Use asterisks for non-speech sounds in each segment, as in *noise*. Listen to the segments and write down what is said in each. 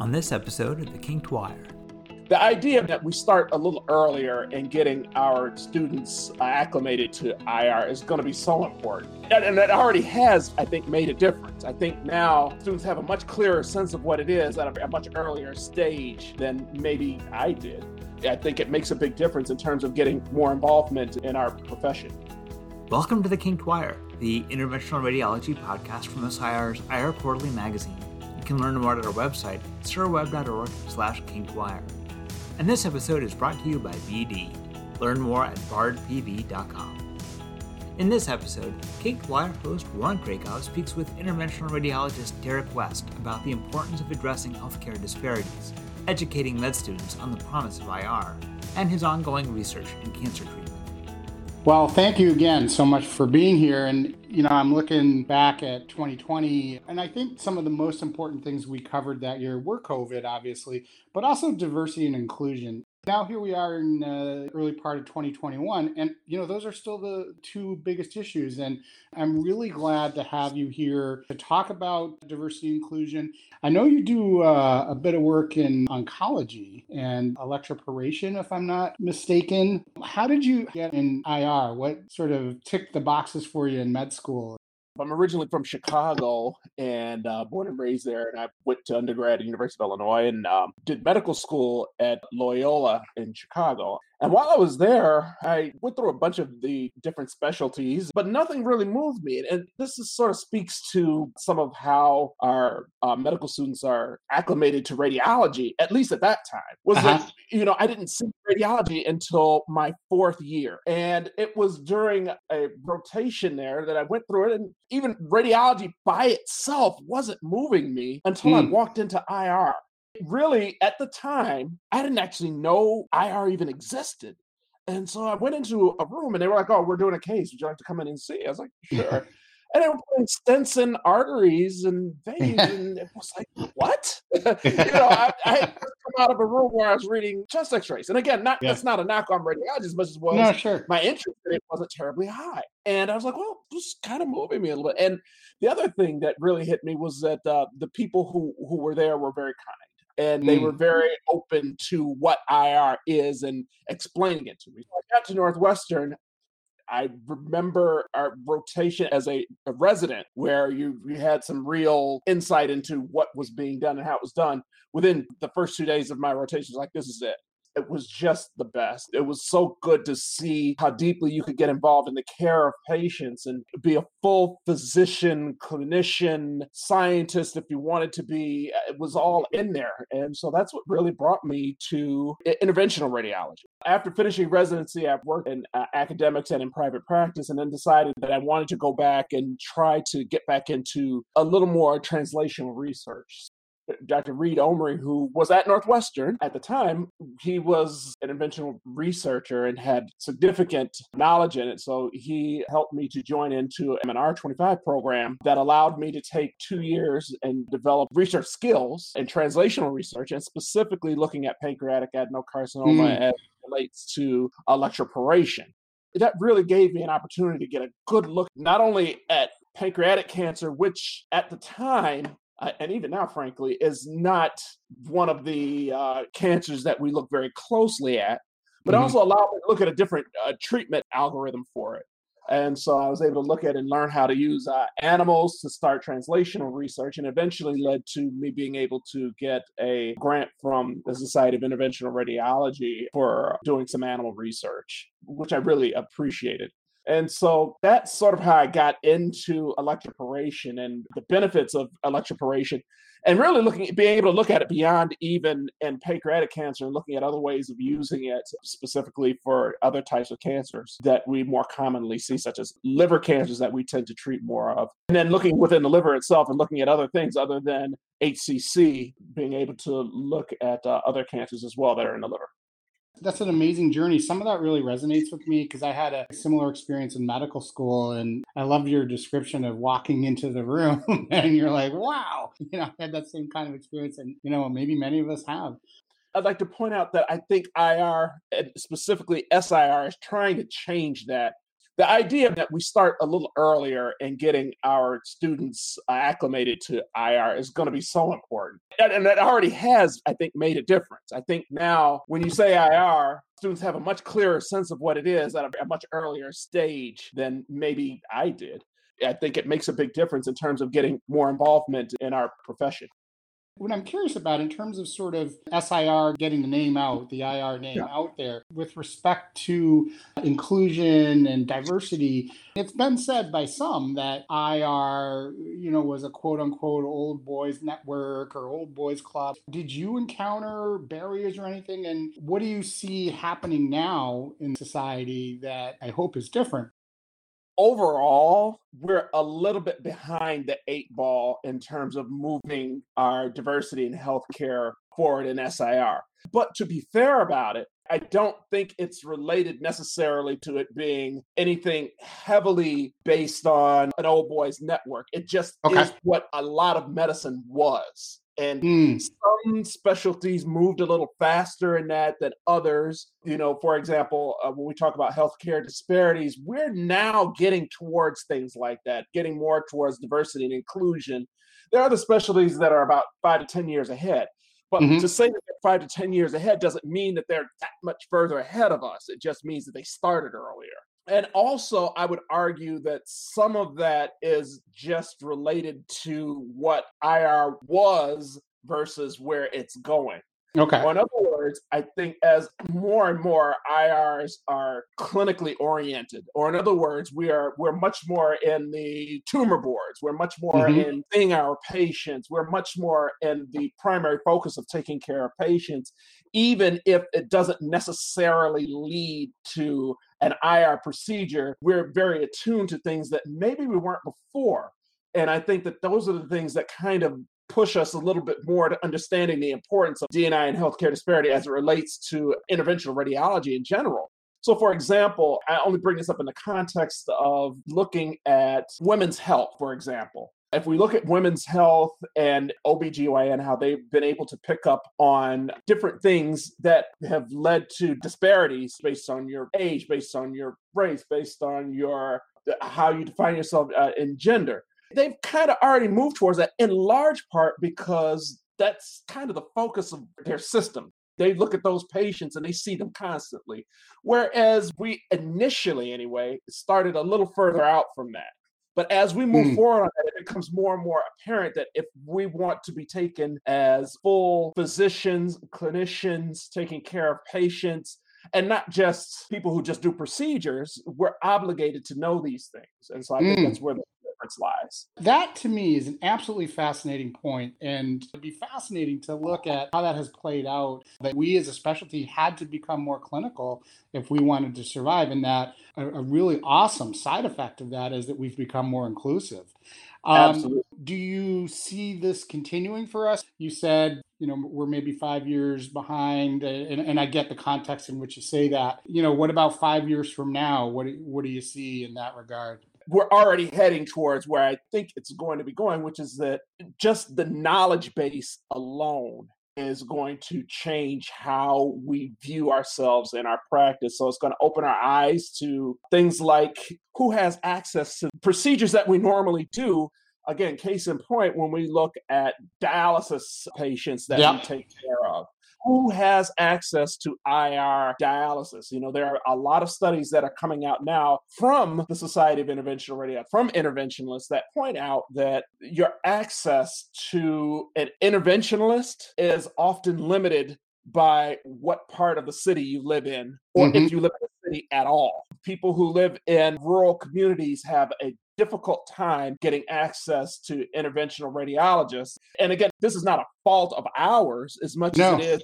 on this episode of The Kinked Wire. The idea that we start a little earlier in getting our students uh, acclimated to IR is going to be so important. And, and it already has, I think, made a difference. I think now students have a much clearer sense of what it is at a, a much earlier stage than maybe I did. I think it makes a big difference in terms of getting more involvement in our profession. Welcome to The Kinked Wire, the interventional radiology podcast from SIR's IR Quarterly magazine. Can learn more at our website, sirweb.org slash kinkedwire. And this episode is brought to you by BD. Learn more at bardpv.com. In this episode, Kinked Wire host Warren Krackov speaks with interventional radiologist Derek West about the importance of addressing healthcare disparities, educating med students on the promise of IR, and his ongoing research in cancer treatment. Well, thank you again so much for being here. And, you know, I'm looking back at 2020, and I think some of the most important things we covered that year were COVID, obviously, but also diversity and inclusion. Now, here we are in the early part of 2021, and you know, those are still the two biggest issues. And I'm really glad to have you here to talk about diversity inclusion. I know you do uh, a bit of work in oncology and electroporation, if I'm not mistaken. How did you get in IR? What sort of ticked the boxes for you in med school? I'm originally from Chicago and uh, born and raised there. And I went to undergrad at University of Illinois and um, did medical school at Loyola in Chicago. And while I was there, I went through a bunch of the different specialties, but nothing really moved me. And this is sort of speaks to some of how our uh, medical students are acclimated to radiology, at least at that time. Was uh-huh. that, you know, I didn't see radiology until my fourth year. And it was during a rotation there that I went through it. And even radiology by itself wasn't moving me until mm. I hmm. walked into IR really at the time, I didn't actually know IR even existed. And so I went into a room and they were like, Oh, we're doing a case. Would you like to come in and see? I was like, Sure. *laughs* and they were putting stents in arteries and veins. and it was like, What? *laughs* *laughs* you know, I, I, had come out of a room where I was reading chest x rays. And again, not yeah. that's not a knock on radiology as much as was no, sure. my interest in it wasn't terribly high. And I was like, Well, just kind of moving me a little bit. And the other thing that really hit me was that uh, the people who, who were there were very kind and they mm. were very open to what IR is and explaining it to me. I got to Northwestern. I remember our rotation as a, a resident where you, you had some real insight into what was being done and how it was done. Within the first two days of my rotation, like, this is it it was just the best. It was so good to see how deeply you could get involved in the care of patients and be a full physician, clinician, scientist if you wanted to be. It was all in there. And so that's what really brought me to interventional radiology. After finishing residency, I've worked in uh, academics and in private practice, and then decided that I wanted to go back and try to get back into a little more translational research. Dr. Reed Omary, who was at Northwestern at the time, he was an interventional researcher and had significant knowledge in it. So he helped me to join into an R25 program that allowed me to take two years and develop research skills and translational research and specifically looking at pancreatic adenocarcinoma mm. as relates to electroporation. That really gave me an opportunity to get a good look not only at pancreatic cancer, which at the time uh, and even now, frankly, is not one of the uh, cancers that we look very closely at, but mm-hmm. also allowed me to look at a different uh, treatment algorithm for it. And so I was able to look at and learn how to use uh, animals to start translational research, and eventually led to me being able to get a grant from the Society of Interventional Radiology for doing some animal research, which I really appreciated. And so that's sort of how I got into electroporation and the benefits of electroporation and really looking being able to look at it beyond even in pancreatic cancer and looking at other ways of using it specifically for other types of cancers that we more commonly see such as liver cancers that we tend to treat more of. And then looking within the liver itself and looking at other things other than hcc being able to look at uh, other cancers as well that are in the liver that's an amazing journey. Some of that really resonates with me because I had a similar experience in medical school and I loved your description of walking into the room *laughs* and you're like, wow, you know, I had that same kind of experience and, you know, maybe many of us have. I'd like to point out that I think IR, specifically SIR, is trying to change that the idea that we start a little earlier in getting our students uh, acclimated to IR is going to be so important. And, and that already has, I think, made a difference. I think now when you say IR, students have a much clearer sense of what it is at a much earlier stage than maybe I did. I think it makes a big difference in terms of getting more involvement in our profession. What I'm curious about in terms of sort of SIR getting the name out, the IR name yeah. out there, with respect to inclusion and diversity, it's been said by some that IR, you know, was a quote unquote old boys network or old boys club. Did you encounter barriers or anything? And what do you see happening now in society that I hope is different? Overall, we're a little bit behind the eight ball in terms of moving our diversity in healthcare forward in SIR. But to be fair about it, I don't think it's related necessarily to it being anything heavily based on an old boys network. It just okay. is what a lot of medicine was. And mm. some specialties moved a little faster in that than others. You know, for example, uh, when we talk about healthcare disparities, we're now getting towards things like that, getting more towards diversity and inclusion. There are the specialties that are about five to 10 years ahead. But mm-hmm. to say that they're five to 10 years ahead doesn't mean that they're that much further ahead of us. It just means that they started earlier. And also, I would argue that some of that is just related to what IR was versus where it's going. Okay. Or in other words, I think as more and more IRs are clinically oriented, or in other words, we are we're much more in the tumor boards, we're much more mm-hmm. in seeing our patients, we're much more in the primary focus of taking care of patients, even if it doesn't necessarily lead to an IR procedure, we're very attuned to things that maybe we weren't before. And I think that those are the things that kind of push us a little bit more to understanding the importance of DNI and healthcare disparity as it relates to interventional radiology in general. So, for example, I only bring this up in the context of looking at women's health, for example. If we look at women's health and OBGYN, how they've been able to pick up on different things that have led to disparities based on your age, based on your race, based on your how you define yourself uh, in gender. They've kind of already moved towards that in large part because that's kind of the focus of their system. They look at those patients and they see them constantly. Whereas we initially, anyway, started a little further out from that. But as we move mm. forward on that, it becomes more and more apparent that if we want to be taken as full physicians, clinicians, taking care of patients, and not just people who just do procedures, we're obligated to know these things. And so I think mm. that's where the difference lies. That to me is an absolutely fascinating point, and it'd be fascinating to look at how that has played out. That we as a specialty had to become more clinical if we wanted to survive, and that a, a really awesome side effect of that is that we've become more inclusive. Um, Absolutely. Do you see this continuing for us? You said, you know, we're maybe five years behind, and, and I get the context in which you say that. You know, what about five years from now? What what do you see in that regard? We're already heading towards where I think it's going to be going, which is that just the knowledge base alone is going to change how we view ourselves in our practice. So it's going to open our eyes to things like who has access to procedures that we normally do. Again, case in point, when we look at dialysis patients that yep. we take care of, who has access to IR dialysis? You know, there are a lot of studies that are coming out now from the Society of Interventional Radiology, from interventionalists that point out that your access to an interventionalist is often limited by what part of the city you live in, or mm-hmm. if you live in the city at all. People who live in rural communities have a difficult time getting access to interventional radiologists. And again, this is not a fault of ours as much no. as it is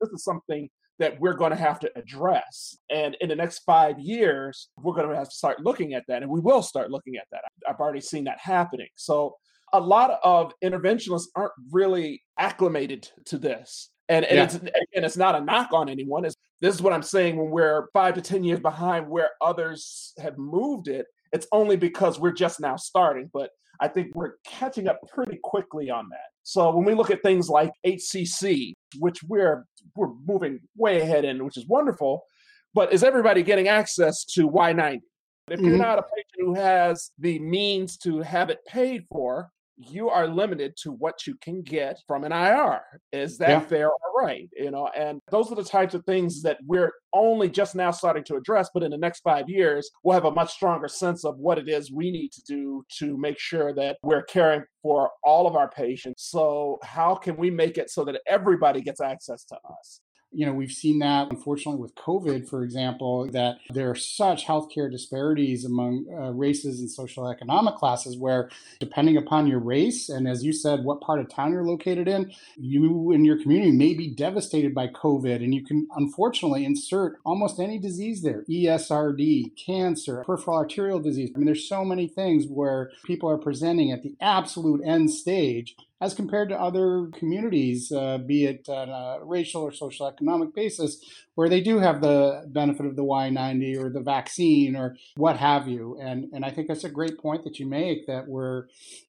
this is something that we're going to have to address. And in the next five years, we're going to have to start looking at that. And we will start looking at that. I've already seen that happening. So a lot of interventionalists aren't really acclimated to this. And, and yeah. it's and it's not a knock on anyone. It's, this is what I'm saying when we're five to 10 years behind where others have moved it it's only because we're just now starting, but I think we're catching up pretty quickly on that. So when we look at things like HCC, which we're we're moving way ahead in, which is wonderful, but is everybody getting access to Y90? If you're mm-hmm. not a patient who has the means to have it paid for, you are limited to what you can get from an IR. Is that yeah. fair or right? You know, and those are the types of things that we're only just now starting to address, but in the next five years, we'll have a much stronger sense of what it is we need to do to make sure that we're caring for all of our patients. So, how can we make it so that everybody gets access to us? You know, we've seen that unfortunately with COVID, for example, that there are such healthcare disparities among uh, races and social economic classes where, depending upon your race, and as you said, what part of town you're located in, you and your community may be devastated by COVID. And you can unfortunately insert almost any disease there ESRD, cancer, peripheral arterial disease. I mean, there's so many things where people are presenting at the absolute end stage as compared to other communities, uh, be it on a racial or social economic basis, where they do have the benefit of the Y90 or the vaccine or what have you. And and I think that's a great point that you make that we're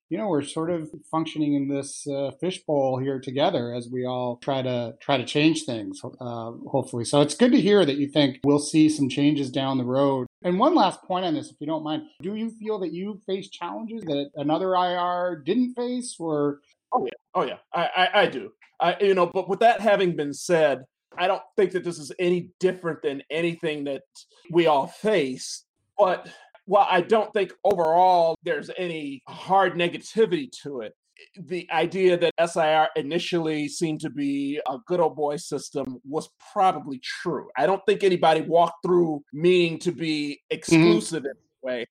you know we're sort of functioning in this uh, fishbowl here together as we all try to try to change things uh, hopefully. So it's good to hear that you think we'll see some changes down the road. And one last point on this if you don't mind. Do you feel that you face challenges that another ir didn't face or Oh yeah, oh yeah, I I, I do. I you know, but with that having been said, I don't think that this is any different than anything that we all face. But while I don't think overall there's any hard negativity to it, the idea that SIR initially seemed to be a good old boy system was probably true. I don't think anybody walked through meaning to be mm-hmm. exclusive mm-hmm. in any way.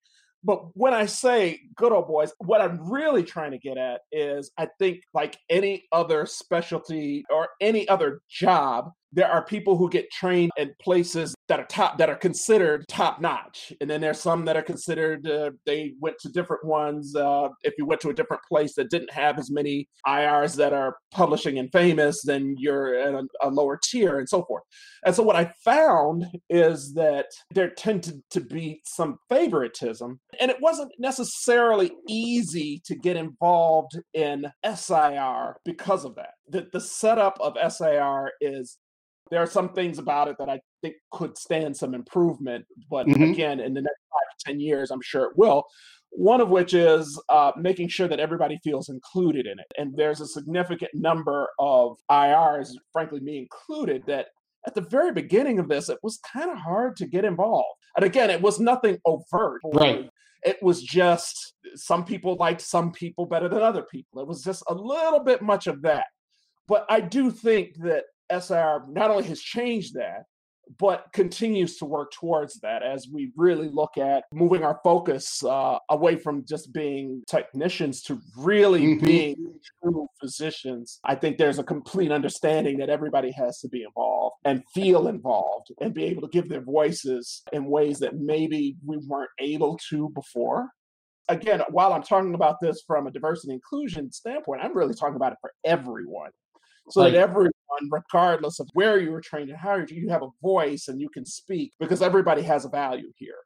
But when I say good old boys, what I'm really trying to get at is I think, like any other specialty or any other job, there are people who get trained in places that are top that are considered top notch. And then there's some that are considered uh, they went to different ones uh, if you went to a different place that didn't have as many irs that are publishing and famous then you're at a, a lower tier and so forth. And so what i found is that there tended to be some favoritism. And it wasn't necessarily easy to get involved in sir because of that. The, the setup of SIR is there are some things about it that I think could stand some improvement. But mm-hmm. again, in the next five to 10 years, I'm sure it will. One of which is uh, making sure that everybody feels included in it. And there's a significant number of IRs, frankly, me included, that at the very beginning of this, it was kind of hard to get involved. And again, it was nothing overt. Right. It was just some people liked some people better than other people. It was just a little bit much of that. But I do think that SIR not only has changed that, but continues to work towards that as we really look at moving our focus uh, away from just being technicians to really mm-hmm. being true physicians. I think there's a complete understanding that everybody has to be involved and feel involved and be able to give their voices in ways that maybe we weren't able to before. Again, while I'm talking about this from a diversity inclusion standpoint, I'm really talking about it for everyone so that everyone, regardless of where you were trained and how you have a voice and you can speak because everybody has a value here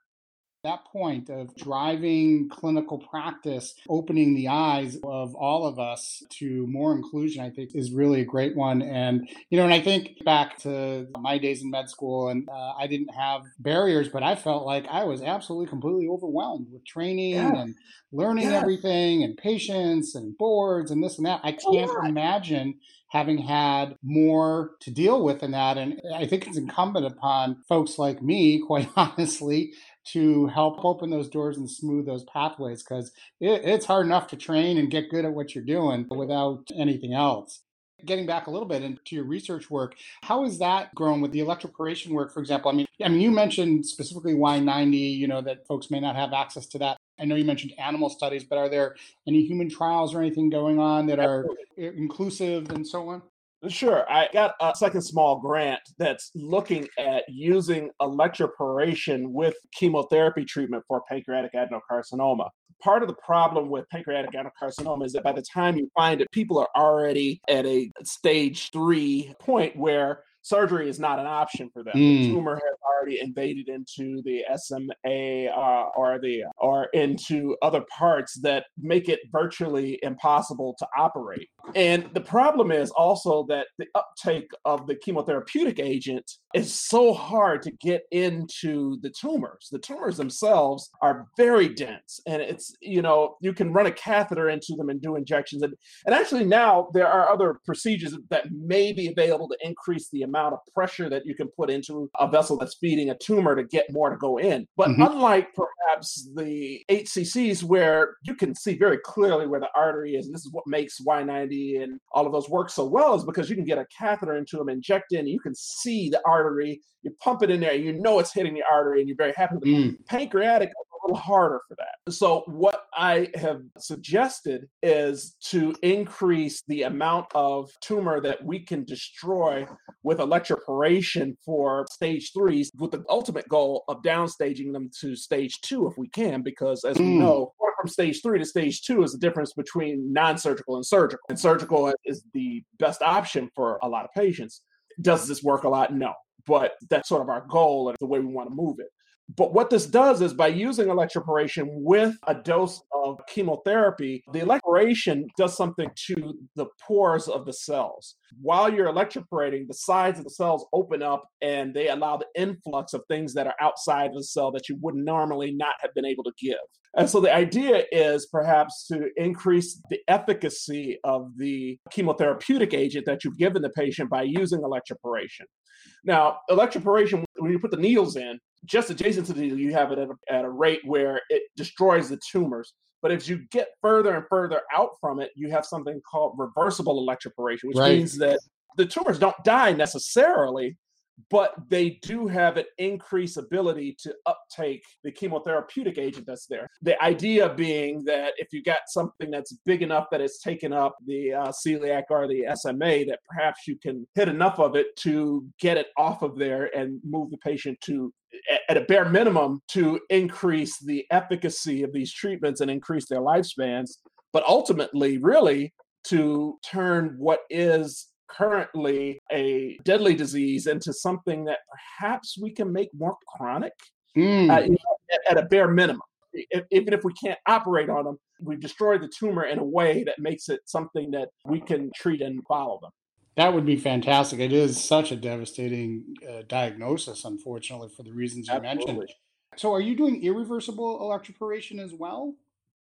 that point of driving clinical practice, opening the eyes of all of us to more inclusion, I think is really a great one. And, you know, and I think back to my days in med school and uh, I didn't have barriers, but I felt like I was absolutely completely overwhelmed with training yeah. and learning yeah. everything and patients and boards and this and that. I can't imagine having had more to deal with in that. And I think it's mm-hmm. incumbent upon folks like me, *laughs* quite honestly, to help open those doors and smooth those pathways because it, it's hard enough to train and get good at what you're doing without anything else. Getting back a little bit into your research work, how has that grown with the electroporation work, for example? I mean, I mean, you mentioned specifically Y90, you know, that folks may not have access to that. I know you mentioned animal studies, but are there any human trials or anything going on that are inclusive and so on? Sure. I got a second small grant that's looking at using electroporation with chemotherapy treatment for pancreatic adenocarcinoma. Part of the problem with pancreatic adenocarcinoma is that by the time you find it, people are already at a stage three point where surgery is not an option for them. Mm. The tumor has already invaded into the SMA uh, or the or into other parts that make it virtually impossible to operate. And the problem is also that the uptake of the chemotherapeutic agent is so hard to get into the tumors. The tumors themselves are very dense, and it's you know you can run a catheter into them and do injections. And, and actually now there are other procedures that may be available to increase the amount of pressure that you can put into a vessel that's feeding a tumor to get more to go in. But mm-hmm. unlike perhaps the HCCs where you can see very clearly where the artery is, and this is what makes Y90 and all of those work so well, is because you can get a catheter into them, inject in, and you can see the artery. You pump it in there, you know it's hitting the artery, and you're very happy with it. Mm. Pancreatic a little harder for that. So, what I have suggested is to increase the amount of tumor that we can destroy with electroporation for stage threes, with the ultimate goal of downstaging them to stage two if we can, because as mm. we know, from stage three to stage two is the difference between non surgical and surgical. And surgical is the best option for a lot of patients. Does this work a lot? No. But that's sort of our goal and the way we want to move it. But what this does is by using electroporation with a dose of chemotherapy, the electroporation does something to the pores of the cells. While you're electroporating, the sides of the cells open up and they allow the influx of things that are outside of the cell that you would normally not have been able to give. And so the idea is perhaps to increase the efficacy of the chemotherapeutic agent that you've given the patient by using electroporation. Now, electroporation, when you put the needles in, just adjacent to the you have it at a, at a rate where it destroys the tumors. But as you get further and further out from it, you have something called reversible electroporation, which right. means that the tumors don't die necessarily, but they do have an increased ability to uptake the chemotherapeutic agent that's there. The idea being that if you got something that's big enough that it's taken up the uh, celiac or the SMA, that perhaps you can hit enough of it to get it off of there and move the patient to at a bare minimum to increase the efficacy of these treatments and increase their lifespans but ultimately really to turn what is currently a deadly disease into something that perhaps we can make more chronic mm. uh, at, at, a bare minimum. If, even if we can't operate on them, we destroy the tumor in a way that makes it something that we can treat and follow them. That would be fantastic. It is such a devastating uh, diagnosis, unfortunately, for the reasons you Absolutely. mentioned. So, are you doing irreversible electroporation as well?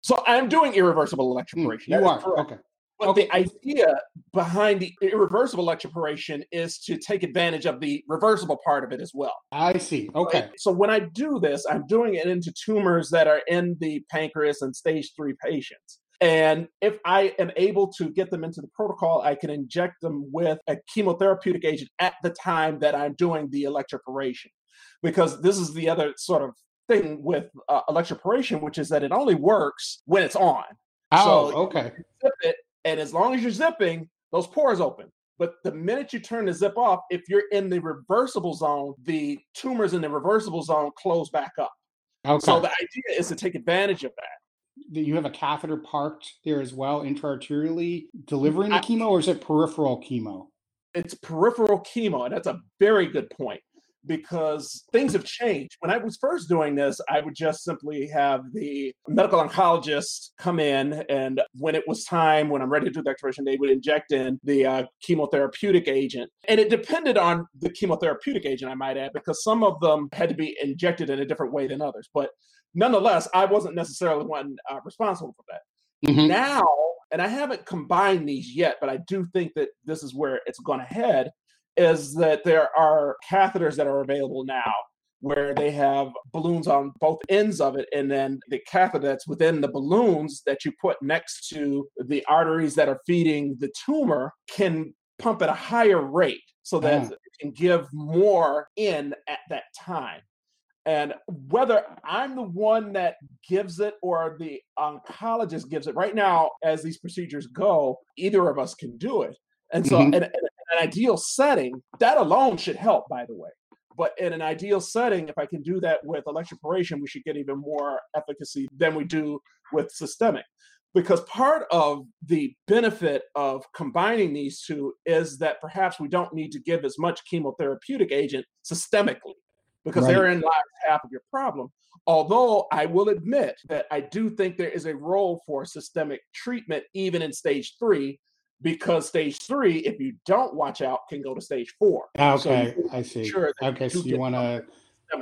So, I'm doing irreversible hmm, electroporation. Mm, you are. Okay. But okay. the idea behind the irreversible electroporation is to take advantage of the reversible part of it as well. I see. Okay. Right? So when I do this, I'm doing it into tumors that are in the pancreas and stage three patients. And if I am able to get them into the protocol, I can inject them with a chemotherapeutic agent at the time that I'm doing the electroporation. Because this is the other sort of thing with uh, electroporation, which is that it only works when it's on. Oh, so okay. It and as long as you're zipping, those pores open. But the minute you turn the zip off, if you're in the reversible zone, the tumors in the reversible zone close back up. Okay. So the idea is to take advantage of that. You have a catheter parked there as well, intraarterially delivering the I, chemo, or is it peripheral chemo? It's peripheral chemo, and that's a very good point because things have changed. When I was first doing this, I would just simply have the medical oncologist come in, and when it was time, when I'm ready to do the extraction, they would inject in the uh, chemotherapeutic agent. And it depended on the chemotherapeutic agent, I might add, because some of them had to be injected in a different way than others. But nonetheless, I wasn't necessarily one uh, responsible for that. Mm-hmm. Now, and I haven't combined these yet, but I do think that this is where it's going to head is that there are catheters that are available now where they have balloons on both ends of it and then the catheter that's within the balloons that you put next to the arteries that are feeding the tumor can pump at a higher rate so that yeah. it can give more in at that time and whether I'm the one that gives it or the oncologist gives it, right now, as these procedures go, either of us can do it. And so, mm-hmm. and, and, an ideal setting, that alone should help, by the way. But in an ideal setting, if I can do that with electroporation, we should get even more efficacy than we do with systemic. because part of the benefit of combining these two is that perhaps we don't need to give as much chemotherapeutic agent systemically because right. therein lies half of your problem. Although I will admit that I do think there is a role for systemic treatment even in stage three, because stage three, if you don't watch out, can go to stage four. Okay, so I see. Sure okay, so you want to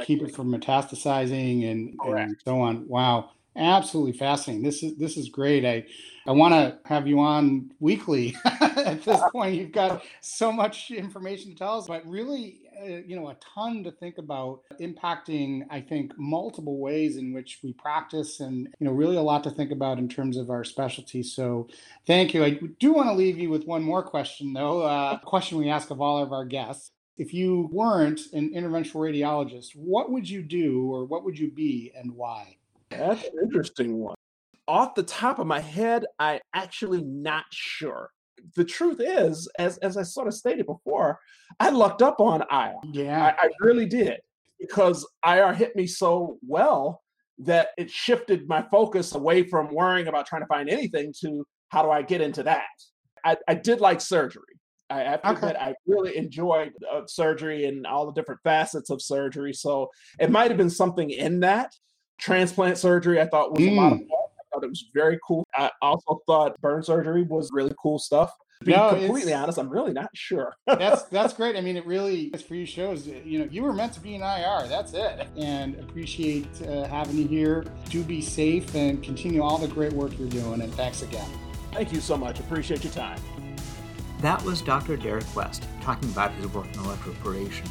keep it from metastasizing and, and so on. Wow absolutely fascinating. This is this is great. I I want to have you on weekly. *laughs* At this *laughs* point, you've got so much information to tell us, but really, uh, you know, a ton to think about, impacting. I think multiple ways in which we practice, and you know, really a lot to think about in terms of our specialty. So, thank you. I do want to leave you with one more question, though. Uh, a question we ask of all of our guests. If you weren't an interventional radiologist, what would you do, or what would you be, and why? That's an interesting one. Off the top of my head, I actually not sure. The truth is, as as I sort of stated before, I lucked up on IR. Yeah, I, I really did because IR hit me so well that it shifted my focus away from worrying about trying to find anything to how do I get into that. I, I did like surgery. I okay. I really enjoyed uh, surgery and all the different facets of surgery. So it might have been something in that transplant surgery I thought was mm. a lot of mm. fun. I thought it was very cool. I also thought burn surgery was really cool stuff. To be no, completely honest, I'm really not sure. *laughs* that's that's great. I mean, it really is for you shows you know you were meant to be an IR. That's it. And appreciate uh, having you here. Do be safe and continue all the great work you're doing. And thanks again. Thank you so much. Appreciate your time. That was Dr. Derek West talking about his work in electroporation.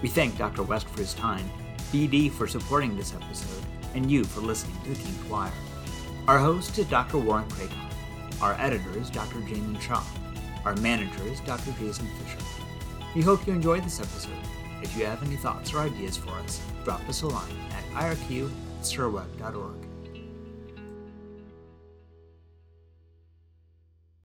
We thank Dr. West for his time, BD for supporting this episode, and you for listening to The Kinked Wire. Our host is Dr. Warren Krackov. Our editor is Dr. Jamie Chong. Our manager is Dr. Jason Fisher. We hope you enjoyed this episode. If you have any thoughts or ideas for us, drop us a line at irq